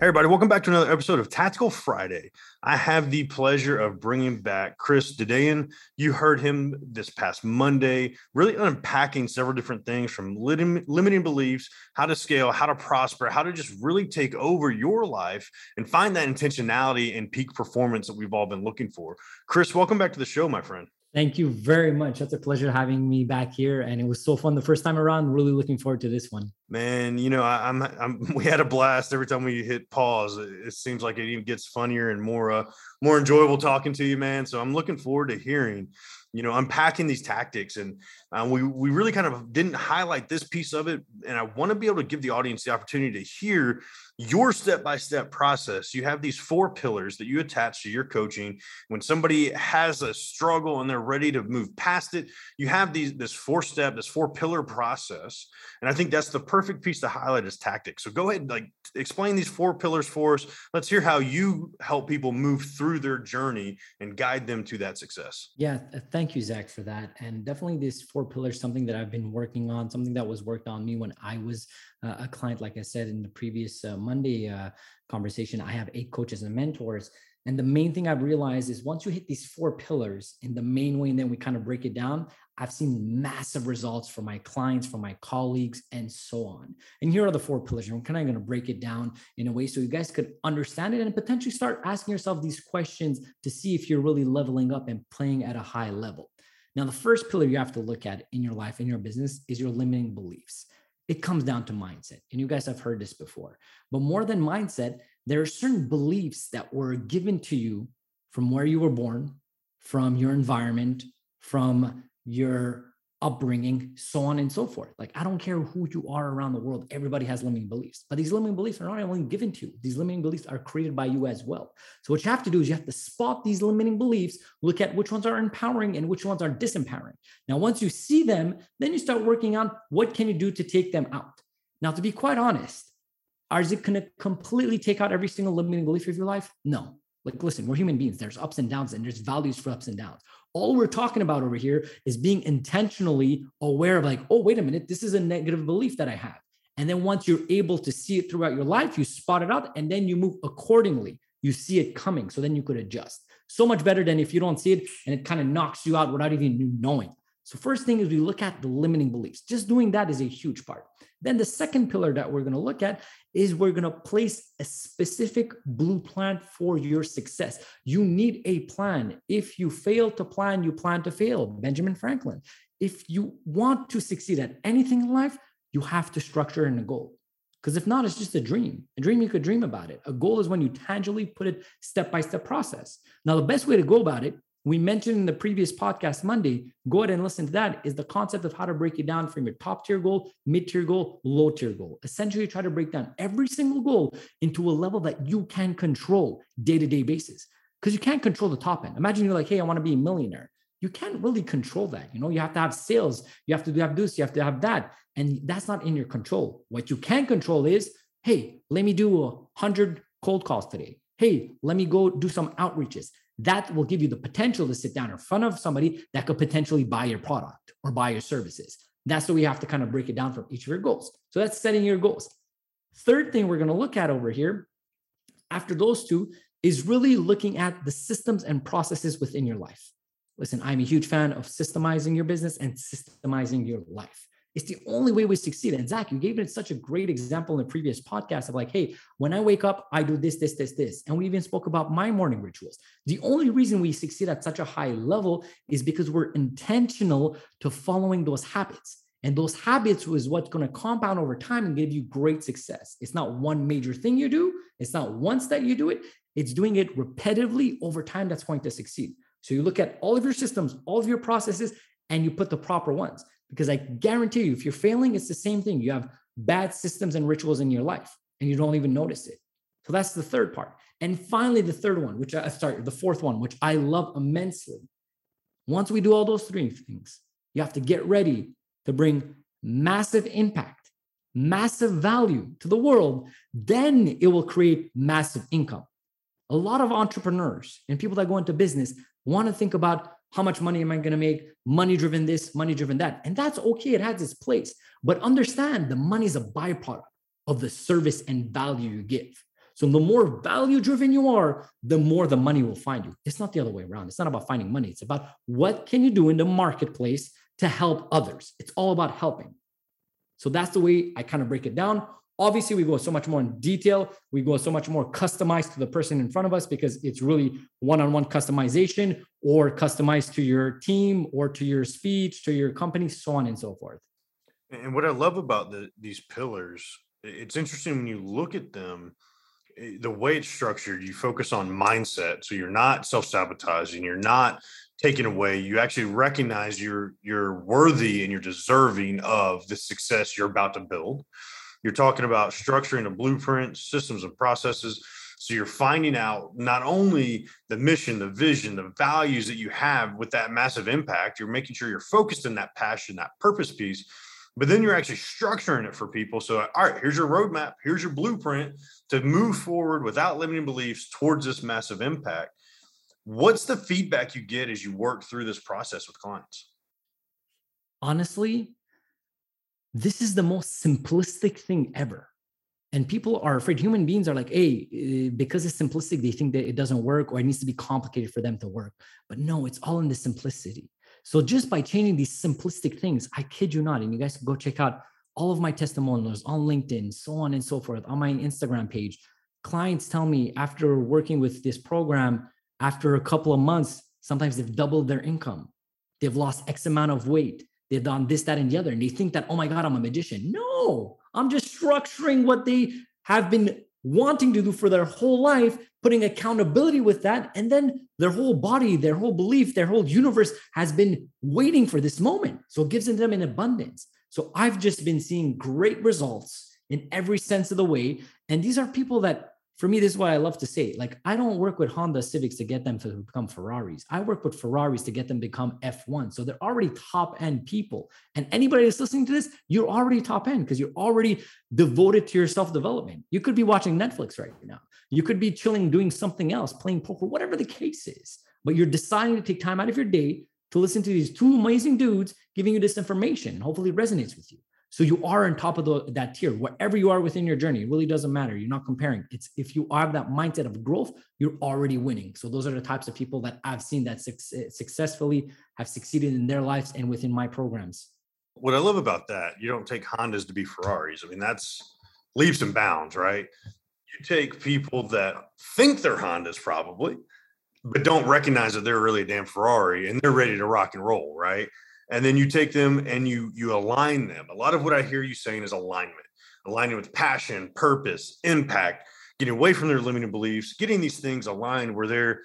Hey, everybody, welcome back to another episode of Tactical Friday. I have the pleasure of bringing back Chris Dedeyan. You heard him this past Monday, really unpacking several different things from lim- limiting beliefs, how to scale, how to prosper, how to just really take over your life and find that intentionality and peak performance that we've all been looking for. Chris, welcome back to the show, my friend. Thank you very much. That's a pleasure having me back here, and it was so fun the first time around. Really looking forward to this one. Man, you know, I, am I'm, I'm we had a blast every time we hit pause. It, it seems like it even gets funnier and more uh more enjoyable talking to you, man. So I'm looking forward to hearing you know unpacking these tactics and uh, we we really kind of didn't highlight this piece of it and i want to be able to give the audience the opportunity to hear your step by step process. You have these four pillars that you attach to your coaching. When somebody has a struggle and they're ready to move past it you have these this four step this four pillar process and i think that's the perfect piece to highlight as tactics. So go ahead and like explain these four pillars for us. Let's hear how you help people move through their journey and guide them to that success. Yeah thank you zach for that. And definitely these four pillars something that i've been working on something that was worked on me when i was uh, a client like i said in the previous uh, monday uh, conversation i have eight coaches and mentors and the main thing I've realized is once you hit these four pillars in the main way, and then we kind of break it down, I've seen massive results for my clients, for my colleagues, and so on. And here are the four pillars. I'm kind of going to break it down in a way so you guys could understand it and potentially start asking yourself these questions to see if you're really leveling up and playing at a high level. Now, the first pillar you have to look at in your life, in your business, is your limiting beliefs. It comes down to mindset. And you guys have heard this before. But more than mindset, there are certain beliefs that were given to you from where you were born, from your environment, from your upbringing, so on and so forth. Like, I don't care who you are around the world, everybody has limiting beliefs. But these limiting beliefs are not only given to you, these limiting beliefs are created by you as well. So, what you have to do is you have to spot these limiting beliefs, look at which ones are empowering and which ones are disempowering. Now, once you see them, then you start working on what can you do to take them out. Now, to be quite honest, is it going to completely take out every single limiting belief of your life? No. Like, listen, we're human beings. There's ups and downs, and there's values for ups and downs. All we're talking about over here is being intentionally aware of, like, oh, wait a minute, this is a negative belief that I have. And then once you're able to see it throughout your life, you spot it out and then you move accordingly. You see it coming. So then you could adjust. So much better than if you don't see it and it kind of knocks you out without even knowing. So, first thing is we look at the limiting beliefs. Just doing that is a huge part. Then, the second pillar that we're going to look at is we're going to place a specific blue plan for your success. You need a plan. If you fail to plan, you plan to fail. Benjamin Franklin. If you want to succeed at anything in life, you have to structure in a goal. Because if not, it's just a dream. A dream, you could dream about it. A goal is when you tangibly put it step by step process. Now, the best way to go about it we mentioned in the previous podcast Monday, go ahead and listen to that, is the concept of how to break it down from your top tier goal, mid tier goal, low tier goal. Essentially, try to break down every single goal into a level that you can control day to day basis. Because you can't control the top end. Imagine you're like, hey, I want to be a millionaire. You can't really control that. You know, you have to have sales, you have to have this, you have to have that. And that's not in your control. What you can control is, hey, let me do a hundred cold calls today. Hey, let me go do some outreaches that will give you the potential to sit down in front of somebody that could potentially buy your product or buy your services. That's what we have to kind of break it down for each of your goals. So that's setting your goals. Third thing we're going to look at over here after those two is really looking at the systems and processes within your life. Listen, I'm a huge fan of systemizing your business and systemizing your life. It's the only way we succeed. And Zach, you gave it such a great example in the previous podcast of like, hey, when I wake up, I do this, this, this, this. And we even spoke about my morning rituals. The only reason we succeed at such a high level is because we're intentional to following those habits. And those habits is what's going to compound over time and give you great success. It's not one major thing you do, it's not once that you do it, it's doing it repetitively over time that's going to succeed. So you look at all of your systems, all of your processes, and you put the proper ones. Because I guarantee you, if you're failing, it's the same thing. You have bad systems and rituals in your life and you don't even notice it. So that's the third part. And finally, the third one, which uh, I start, the fourth one, which I love immensely. Once we do all those three things, you have to get ready to bring massive impact, massive value to the world. Then it will create massive income. A lot of entrepreneurs and people that go into business want to think about how much money am I going to make? Money driven this, money driven that. And that's okay. It has its place. But understand the money is a byproduct of the service and value you give. So the more value driven you are, the more the money will find you. It's not the other way around. It's not about finding money. It's about what can you do in the marketplace to help others. It's all about helping. So that's the way I kind of break it down. Obviously, we go so much more in detail. We go so much more customized to the person in front of us because it's really one on one customization or customized to your team or to your speech, to your company, so on and so forth. And what I love about the, these pillars, it's interesting when you look at them, the way it's structured, you focus on mindset. So you're not self sabotaging, you're not taken away. You actually recognize you're you're worthy and you're deserving of the success you're about to build you're talking about structuring a blueprint, systems and processes. So you're finding out not only the mission, the vision, the values that you have with that massive impact, you're making sure you're focused in that passion, that purpose piece, but then you're actually structuring it for people. So, all right, here's your roadmap, here's your blueprint to move forward without limiting beliefs towards this massive impact. What's the feedback you get as you work through this process with clients? Honestly, this is the most simplistic thing ever. And people are afraid, human beings are like, hey, eh, because it's simplistic, they think that it doesn't work or it needs to be complicated for them to work. But no, it's all in the simplicity. So just by changing these simplistic things, I kid you not, and you guys can go check out all of my testimonials on LinkedIn, so on and so forth, on my Instagram page. Clients tell me after working with this program, after a couple of months, sometimes they've doubled their income. They've lost X amount of weight they've done this, that, and the other. And they think that, oh my God, I'm a magician. No, I'm just structuring what they have been wanting to do for their whole life, putting accountability with that. And then their whole body, their whole belief, their whole universe has been waiting for this moment. So it gives them an abundance. So I've just been seeing great results in every sense of the way. And these are people that for me, this is why I love to say. Like, I don't work with Honda Civics to get them to become Ferraris. I work with Ferraris to get them become F1. So they're already top end people. And anybody that's listening to this, you're already top end because you're already devoted to your self development. You could be watching Netflix right now. You could be chilling, doing something else, playing poker, whatever the case is. But you're deciding to take time out of your day to listen to these two amazing dudes giving you this information. Hopefully it resonates with you. So you are on top of the, that tier, wherever you are within your journey. It really doesn't matter. You're not comparing. It's if you have that mindset of growth, you're already winning. So those are the types of people that I've seen that su- successfully have succeeded in their lives and within my programs. What I love about that, you don't take Hondas to be Ferraris. I mean, that's leaps and bounds, right? You take people that think they're Hondas probably, but don't recognize that they're really a damn Ferrari and they're ready to rock and roll, right? And then you take them and you you align them. A lot of what i hear you saying is alignment aligning with passion purpose impact getting away from their limiting beliefs getting these things aligned where they're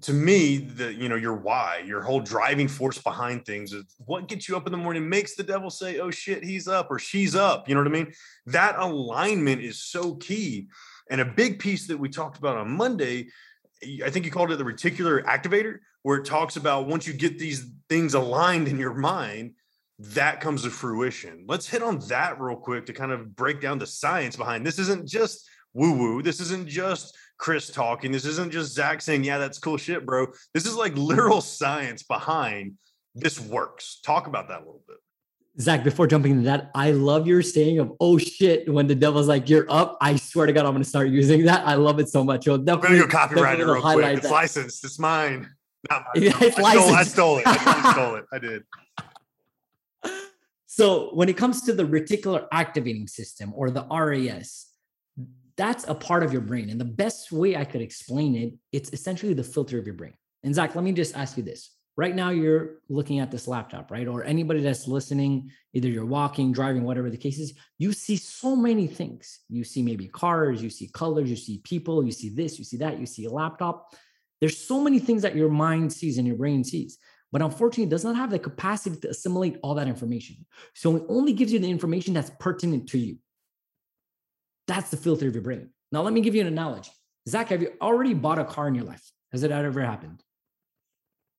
to me the you know your why your whole driving force behind things is what gets you up in the morning makes the devil say oh shit he's up or she's up you know what i mean? That alignment is so key. And a big piece that we talked about on monday i think you called it the reticular activator where it talks about once you get these things aligned in your mind, that comes to fruition. Let's hit on that real quick to kind of break down the science behind this. Isn't just woo woo. This isn't just Chris talking. This isn't just Zach saying, "Yeah, that's cool shit, bro." This is like literal science behind this works. Talk about that a little bit. Zach, before jumping into that, I love your saying of "Oh shit" when the devil's like, "You're up." I swear to God, I'm going to start using that. I love it so much. You'll definitely, I'm go copyright it real quick. It's that. licensed. It's mine. Not yeah, I, stole, I stole it. I stole it. I did. So when it comes to the reticular activating system or the RAS, that's a part of your brain. And the best way I could explain it, it's essentially the filter of your brain. And Zach, let me just ask you this. Right now, you're looking at this laptop, right? Or anybody that's listening, either you're walking, driving, whatever the case is, you see so many things. You see maybe cars, you see colors, you see people, you see this, you see that, you see a laptop. There's so many things that your mind sees and your brain sees, but unfortunately, it does not have the capacity to assimilate all that information. So it only gives you the information that's pertinent to you. That's the filter of your brain. Now, let me give you an analogy. Zach, have you already bought a car in your life? Has it ever happened?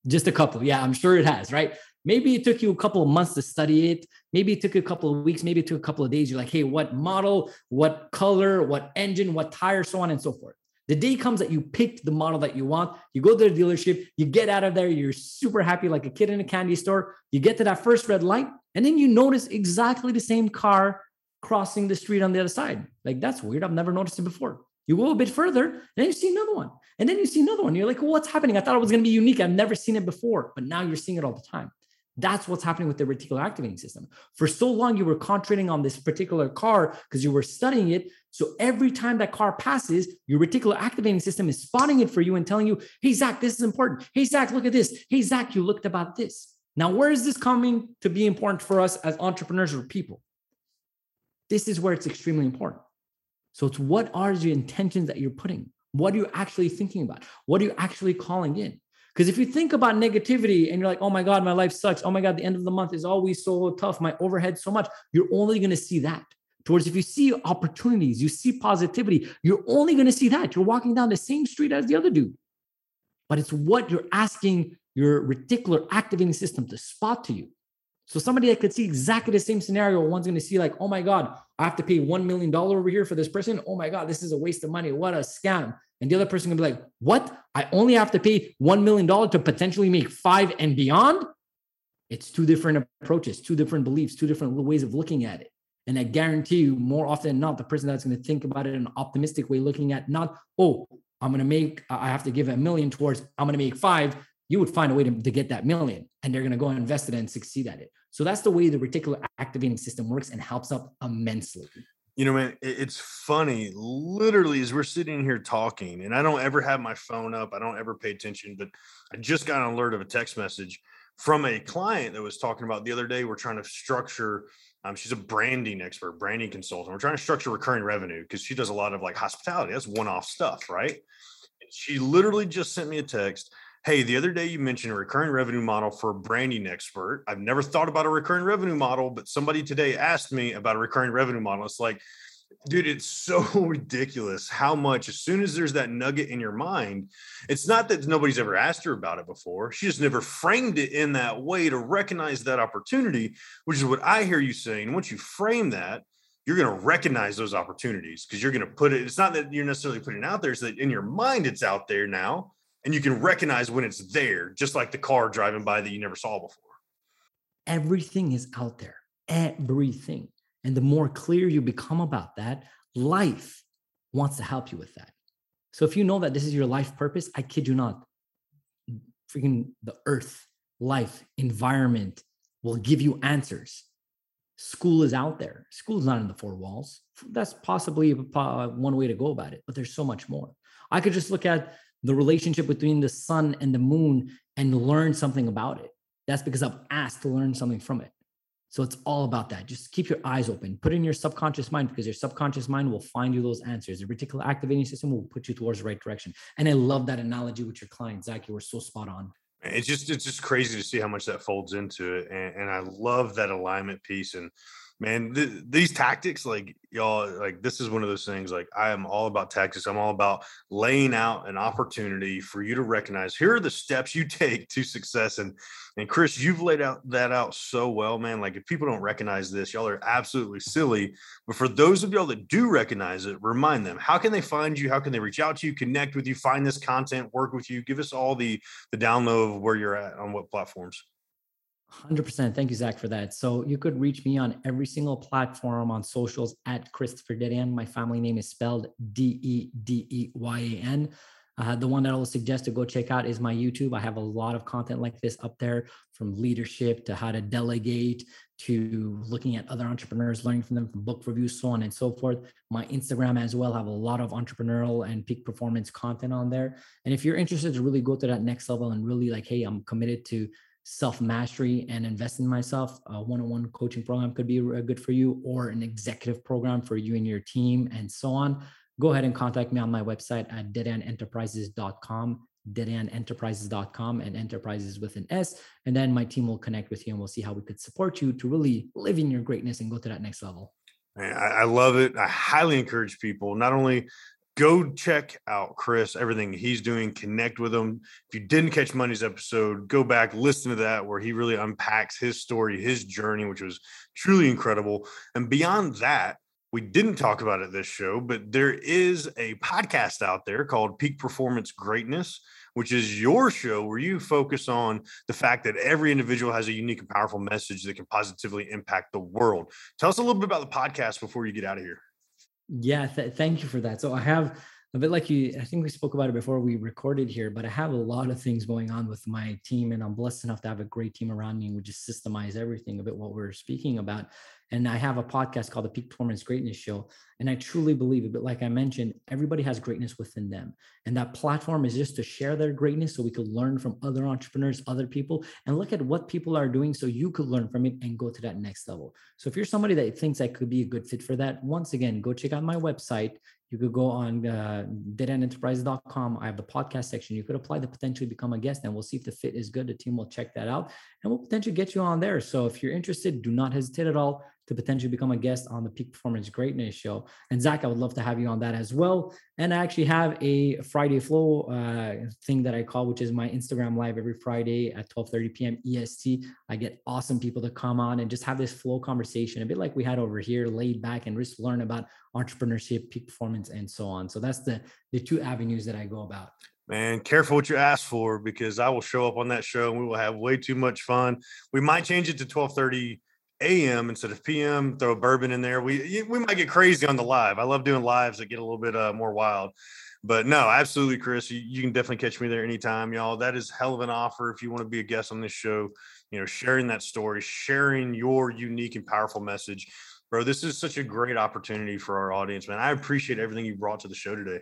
Just a couple. Yeah, I'm sure it has, right? Maybe it took you a couple of months to study it. Maybe it took you a couple of weeks. Maybe it took a couple of days. You're like, hey, what model, what color, what engine, what tire, so on and so forth. The day comes that you picked the model that you want. You go to the dealership, you get out of there, you're super happy like a kid in a candy store. You get to that first red light, and then you notice exactly the same car crossing the street on the other side. Like, that's weird. I've never noticed it before. You go a bit further, and then you see another one. And then you see another one. You're like, well, what's happening? I thought it was going to be unique. I've never seen it before, but now you're seeing it all the time. That's what's happening with the reticular activating system. For so long, you were concentrating on this particular car because you were studying it. So every time that car passes, your reticular activating system is spotting it for you and telling you, hey, Zach, this is important. Hey, Zach, look at this. Hey, Zach, you looked about this. Now, where is this coming to be important for us as entrepreneurs or people? This is where it's extremely important. So it's what are the intentions that you're putting? What are you actually thinking about? What are you actually calling in? Because if you think about negativity and you're like, oh my God, my life sucks. Oh my God, the end of the month is always so tough. My overhead so much. You're only going to see that. Towards if you see opportunities, you see positivity, you're only going to see that. You're walking down the same street as the other dude. But it's what you're asking your reticular activating system to spot to you. So somebody that could see exactly the same scenario, one's going to see like, oh my God, I have to pay $1 million over here for this person. Oh my God, this is a waste of money. What a scam. And the other person can be like, what? I only have to pay $1 million to potentially make five and beyond? It's two different approaches, two different beliefs, two different ways of looking at it. And I guarantee you, more often than not, the person that's going to think about it in an optimistic way, looking at not, oh, I'm going to make, I have to give a million towards, I'm going to make five, you would find a way to, to get that million and they're going to go and invest it and succeed at it. So that's the way the reticular activating system works and helps up immensely. You know, man, it's funny. Literally, as we're sitting here talking, and I don't ever have my phone up, I don't ever pay attention, but I just got an alert of a text message from a client that was talking about the other day. We're trying to structure, um, she's a branding expert, branding consultant. We're trying to structure recurring revenue because she does a lot of like hospitality. That's one off stuff, right? She literally just sent me a text Hey, the other day you mentioned a recurring revenue model for a branding expert. I've never thought about a recurring revenue model, but somebody today asked me about a recurring revenue model. It's like, dude, it's so ridiculous how much, as soon as there's that nugget in your mind, it's not that nobody's ever asked her about it before. She just never framed it in that way to recognize that opportunity, which is what I hear you saying. Once you frame that, you're going to recognize those opportunities because you're going to put it. It's not that you're necessarily putting it out there, it's that in your mind, it's out there now and you can recognize when it's there, just like the car driving by that you never saw before. Everything is out there, everything. And the more clear you become about that, life wants to help you with that. So if you know that this is your life purpose, I kid you not, freaking the earth, life, environment will give you answers. School is out there. School is not in the four walls. That's possibly one way to go about it, but there's so much more. I could just look at the relationship between the sun and the moon and learn something about it. That's because I've asked to learn something from it. So it's all about that. Just keep your eyes open. Put in your subconscious mind because your subconscious mind will find you those answers. The reticular activating system will put you towards the right direction. And I love that analogy with your client, Zach. You were so spot on. It's just it's just crazy to see how much that folds into it, and, and I love that alignment piece. And man th- these tactics like y'all like this is one of those things like i am all about tactics. I'm all about laying out an opportunity for you to recognize here are the steps you take to success. And and chris you've laid out that out so well man. Like if people don't recognize this y'all are absolutely silly. But for those of y'all that do recognize it remind them how can they find you? How can they reach out to you connect with you find this content work with you? Give us all the the download of where you're at on what platforms 100%. Thank you, Zach, for that. So you could reach me on every single platform on socials at Christopher Dedeyan. My family name is spelled D E D E Y A N. Uh, the one that I'll suggest to go check out is my YouTube. I have a lot of content like this up there from leadership to how to delegate to looking at other entrepreneurs, learning from them from book reviews, so on and so forth. My Instagram as well have a lot of entrepreneurial and peak performance content on there. And if you're interested to really go to that next level and really like, hey, I'm committed to self mastery and invest in myself, a one on one coaching program could be uh, good for you, or an executive program for you and your team, and so on. Go ahead and contact me on my website at dedeyanenterprises.com, dedeyanenterprises.com, and enterprises with an S. And then my team will connect with you and we'll see how we could support you to really live in your greatness and go to that next level. I love it. I highly encourage people not only go check out Chris, everything he's doing, connect with him. If you didn't catch Monday's episode, go back, listen to that, where he really unpacks his story, his journey, which was truly incredible. And beyond that, we didn't talk about it this show, but there is a podcast out there called Peak Performance Greatness, which is your show where you focus on the fact that every individual has a unique and powerful message that can positively impact the world. Tell us a little bit about the podcast before you get out of here. Yeah, th- thank you for that. So I have a bit like you, I think we spoke about it before we recorded here, but I have a lot of things going on with my team, and I'm blessed enough to have a great team around me. We just systemize everything a bit what we're speaking about. And I have a podcast called the Peak Performance Greatness Show. And I truly believe it. But like I mentioned, everybody has greatness within them. And that platform is just to share their greatness so we could learn from other entrepreneurs, other people, and look at what people are doing so you could learn from it and go to that next level. So if you're somebody that thinks I could be a good fit for that, once again, go check out my website you could go on uh, dedeyanenterprise.com. I have the podcast section. You could apply to potentially become a guest, and we'll see if the fit is good. The team will check that out, and we'll potentially get you on there. So if you're interested, do not hesitate at all to potentially become a guest on the Peak Performance Greatness Show. And Zach, I would love to have you on that as well. And I actually have a Friday Flow uh, thing that I call, which is my Instagram live every Friday at 12:30 p.m. EST. I get awesome people to come on and just have this flow conversation, a bit like we had over here, laid back and just learn about entrepreneurship, peak performance, and so on. So that's the the two avenues that I go about man careful what you ask for because i will show up on that show and we will have way too much fun we might change it to 1230 a.m. instead of p.m. Throw bourbon in there. We we might get crazy on the live. I love doing lives that get a little bit uh, more wild. But no, absolutely, Chris. You, you, can definitely catch me there anytime, y'all. That is hell of an offer if you want to be a guest on this show. You know, sharing that story, sharing your unique and powerful message, bro. This is such a great opportunity for our audience, man. I appreciate everything you brought to the show today.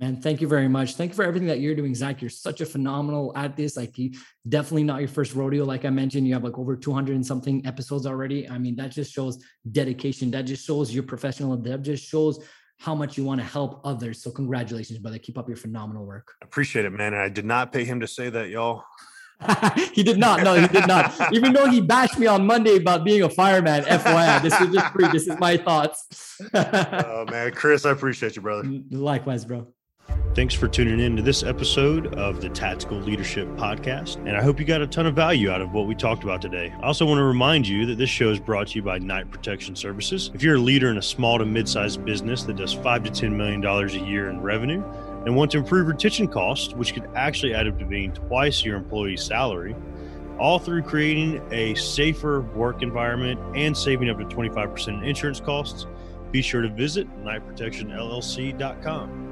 Man, thank you very much. Thank you for everything that you're doing, Zach. You're such a phenomenal at this. Like, you definitely not your first rodeo. Like I mentioned, you have like over 200 and something episodes already. I mean, that just shows dedication. That just shows your professional. That just shows how much you want to help others. So, congratulations, brother. Keep up your phenomenal work. Appreciate it, man. And I did not pay him to say that, y'all. he did not. No, he did not. Even though he bashed me on Monday about being a fireman, FYI, this is just free. This is my thoughts. oh man, Chris, I appreciate you, brother. Likewise, bro. Thanks for tuning in to this episode of the Tactical Leadership Podcast. And I hope you got a ton of value out of what we talked about today. I also want to remind you that this show is brought to you by Knight Protection Services. If you're a leader in a small to mid sized business that does five to $10 million a year in revenue and want to improve retention costs, which could actually add up to being twice your employee's salary, all through creating a safer work environment and saving up to 25% in insurance costs, be sure to visit knightprotectionllc.com.